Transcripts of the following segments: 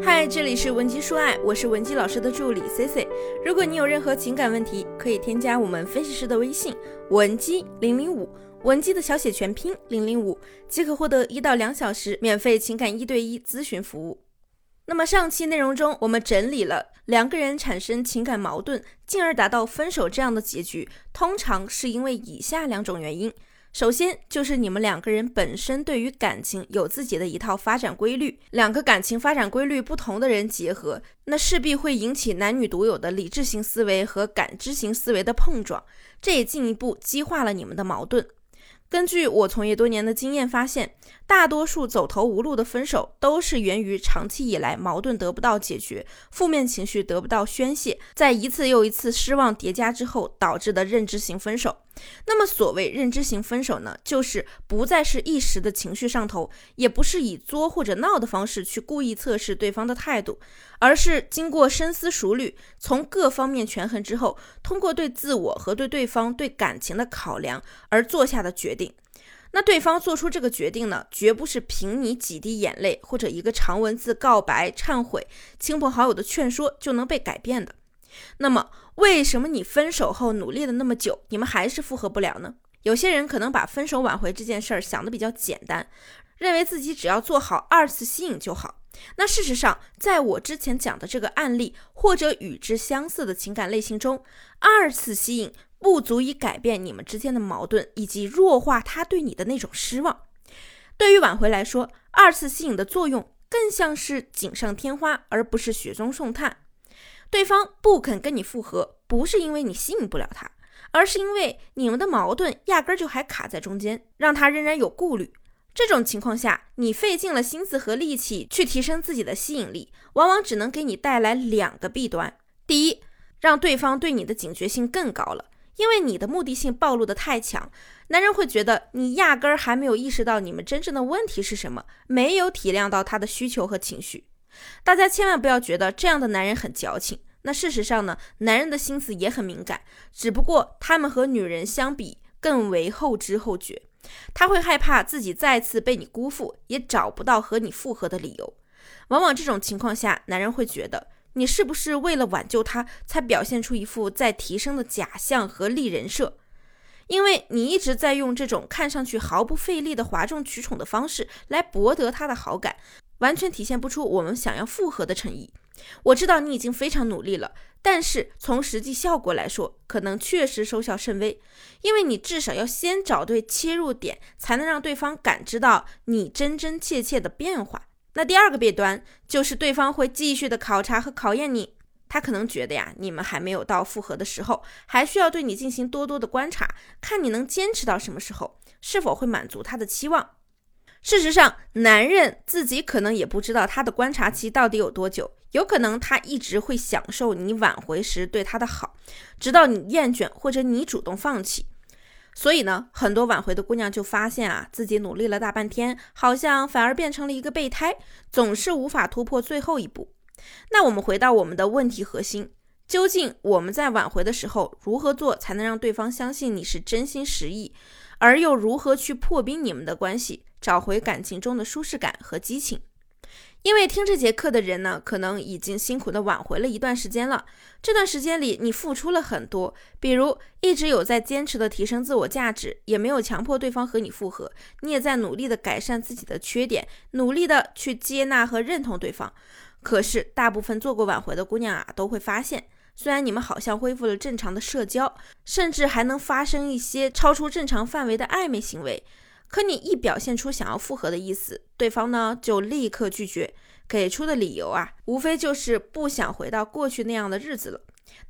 嗨，这里是文姬说爱，我是文姬老师的助理 C C。如果你有任何情感问题，可以添加我们分析师的微信文姬零零五，文姬的小写全拼零零五，即可获得一到两小时免费情感一对一咨询服务。那么上期内容中，我们整理了两个人产生情感矛盾，进而达到分手这样的结局，通常是因为以下两种原因。首先就是你们两个人本身对于感情有自己的一套发展规律，两个感情发展规律不同的人结合，那势必会引起男女独有的理智型思维和感知型思维的碰撞，这也进一步激化了你们的矛盾。根据我从业多年的经验发现，大多数走投无路的分手都是源于长期以来矛盾得不到解决，负面情绪得不到宣泄，在一次又一次失望叠加之后导致的认知型分手。那么，所谓认知型分手呢，就是不再是一时的情绪上头，也不是以作或者闹的方式去故意测试对方的态度，而是经过深思熟虑，从各方面权衡之后，通过对自我和对对方对感情的考量而做下的决定。那对方做出这个决定呢，绝不是凭你几滴眼泪或者一个长文字告白、忏悔、亲朋好友的劝说就能被改变的。那么，为什么你分手后努力了那么久，你们还是复合不了呢？有些人可能把分手挽回这件事儿想的比较简单，认为自己只要做好二次吸引就好。那事实上，在我之前讲的这个案例或者与之相似的情感类型中，二次吸引不足以改变你们之间的矛盾，以及弱化他对你的那种失望。对于挽回来说，二次吸引的作用更像是锦上添花，而不是雪中送炭。对方不肯跟你复合，不是因为你吸引不了他，而是因为你们的矛盾压根儿就还卡在中间，让他仍然有顾虑。这种情况下，你费尽了心思和力气去提升自己的吸引力，往往只能给你带来两个弊端：第一，让对方对你的警觉性更高了，因为你的目的性暴露的太强，男人会觉得你压根儿还没有意识到你们真正的问题是什么，没有体谅到他的需求和情绪。大家千万不要觉得这样的男人很矫情，那事实上呢，男人的心思也很敏感，只不过他们和女人相比更为后知后觉。他会害怕自己再次被你辜负，也找不到和你复合的理由。往往这种情况下，男人会觉得你是不是为了挽救他，才表现出一副在提升的假象和立人设？因为你一直在用这种看上去毫不费力的哗众取宠的方式来博得他的好感。完全体现不出我们想要复合的诚意。我知道你已经非常努力了，但是从实际效果来说，可能确实收效甚微。因为你至少要先找对切入点，才能让对方感知到你真真切切的变化。那第二个弊端就是对方会继续的考察和考验你，他可能觉得呀，你们还没有到复合的时候，还需要对你进行多多的观察，看你能坚持到什么时候，是否会满足他的期望。事实上，男人自己可能也不知道他的观察期到底有多久，有可能他一直会享受你挽回时对他的好，直到你厌倦或者你主动放弃。所以呢，很多挽回的姑娘就发现啊，自己努力了大半天，好像反而变成了一个备胎，总是无法突破最后一步。那我们回到我们的问题核心，究竟我们在挽回的时候如何做才能让对方相信你是真心实意，而又如何去破冰你们的关系？找回感情中的舒适感和激情，因为听这节课的人呢，可能已经辛苦的挽回了一段时间了。这段时间里，你付出了很多，比如一直有在坚持的提升自我价值，也没有强迫对方和你复合。你也在努力的改善自己的缺点，努力的去接纳和认同对方。可是，大部分做过挽回的姑娘啊，都会发现，虽然你们好像恢复了正常的社交，甚至还能发生一些超出正常范围的暧昧行为。可你一表现出想要复合的意思，对方呢就立刻拒绝，给出的理由啊，无非就是不想回到过去那样的日子了。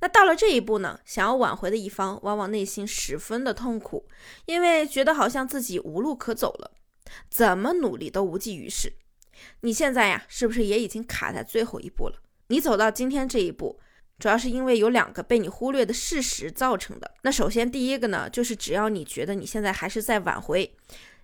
那到了这一步呢，想要挽回的一方往往内心十分的痛苦，因为觉得好像自己无路可走了，怎么努力都无济于事。你现在呀，是不是也已经卡在最后一步了？你走到今天这一步，主要是因为有两个被你忽略的事实造成的。那首先第一个呢，就是只要你觉得你现在还是在挽回。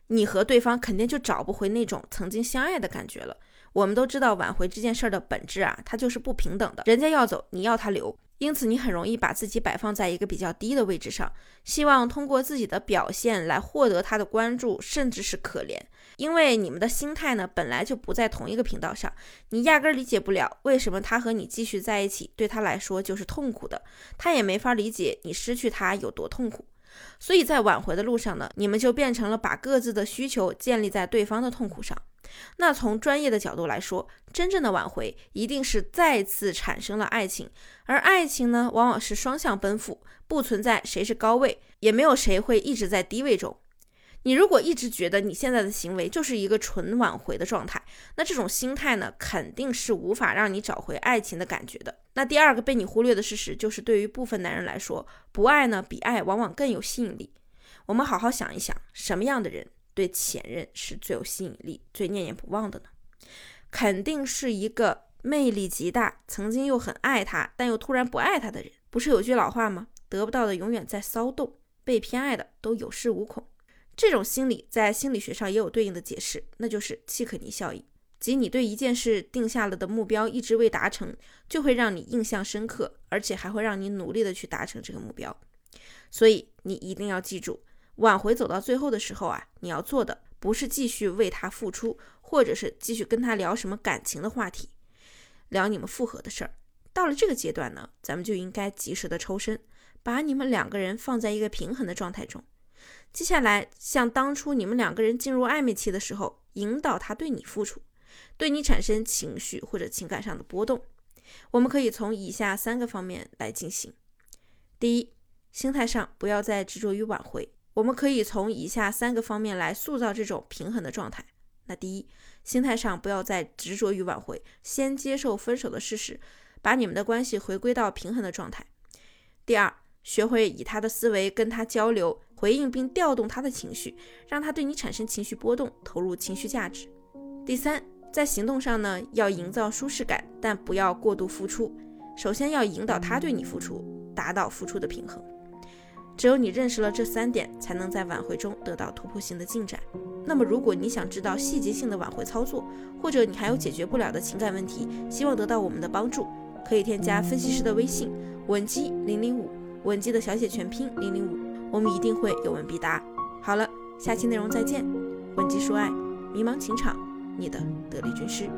你和对方肯定就找不回那种曾经相爱的感觉了。我们都知道挽回这件事儿的本质啊，它就是不平等的。人家要走，你要他留。因此你很容易把自己摆放在一个比较低的位置上，希望通过自己的表现来获得他的关注，甚至是可怜。因为你们的心态呢本来就不在同一个频道上，你压根理解不了为什么他和你继续在一起对他来说就是痛苦的，他也没法理解你失去他有多痛苦。所以在挽回的路上呢，你们就变成了把各自的需求建立在对方的痛苦上。那从专业的角度来说，真正的挽回一定是再次产生了爱情，而爱情呢，往往是双向奔赴，不存在谁是高位，也没有谁会一直在低位中。你如果一直觉得你现在的行为就是一个纯挽回的状态，那这种心态呢，肯定是无法让你找回爱情的感觉的。那第二个被你忽略的事实就是，对于部分男人来说，不爱呢比爱往往更有吸引力。我们好好想一想，什么样的人对前任是最有吸引力、最念念不忘的呢？肯定是一个魅力极大、曾经又很爱他，但又突然不爱他的人。不是有句老话吗？得不到的永远在骚动，被偏爱的都有恃无恐。这种心理在心理学上也有对应的解释，那就是契可尼效应，即你对一件事定下了的目标一直未达成，就会让你印象深刻，而且还会让你努力的去达成这个目标。所以你一定要记住，挽回走到最后的时候啊，你要做的不是继续为他付出，或者是继续跟他聊什么感情的话题，聊你们复合的事儿。到了这个阶段呢，咱们就应该及时的抽身，把你们两个人放在一个平衡的状态中。接下来，像当初你们两个人进入暧昧期的时候，引导他对你付出，对你产生情绪或者情感上的波动。我们可以从以下三个方面来进行。第一，心态上不要再执着于挽回。我们可以从以下三个方面来塑造这种平衡的状态。那第一，心态上不要再执着于挽回，先接受分手的事实，把你们的关系回归到平衡的状态。第二，学会以他的思维跟他交流。回应并调动他的情绪，让他对你产生情绪波动，投入情绪价值。第三，在行动上呢，要营造舒适感，但不要过度付出。首先要引导他对你付出，达到付出的平衡。只有你认识了这三点，才能在挽回中得到突破性的进展。那么，如果你想知道细节性的挽回操作，或者你还有解决不了的情感问题，希望得到我们的帮助，可以添加分析师的微信文姬零零五，文姬的小写全拼零零五。我们一定会有问必答。好了，下期内容再见。文姬说爱，迷茫情场，你的得力军师。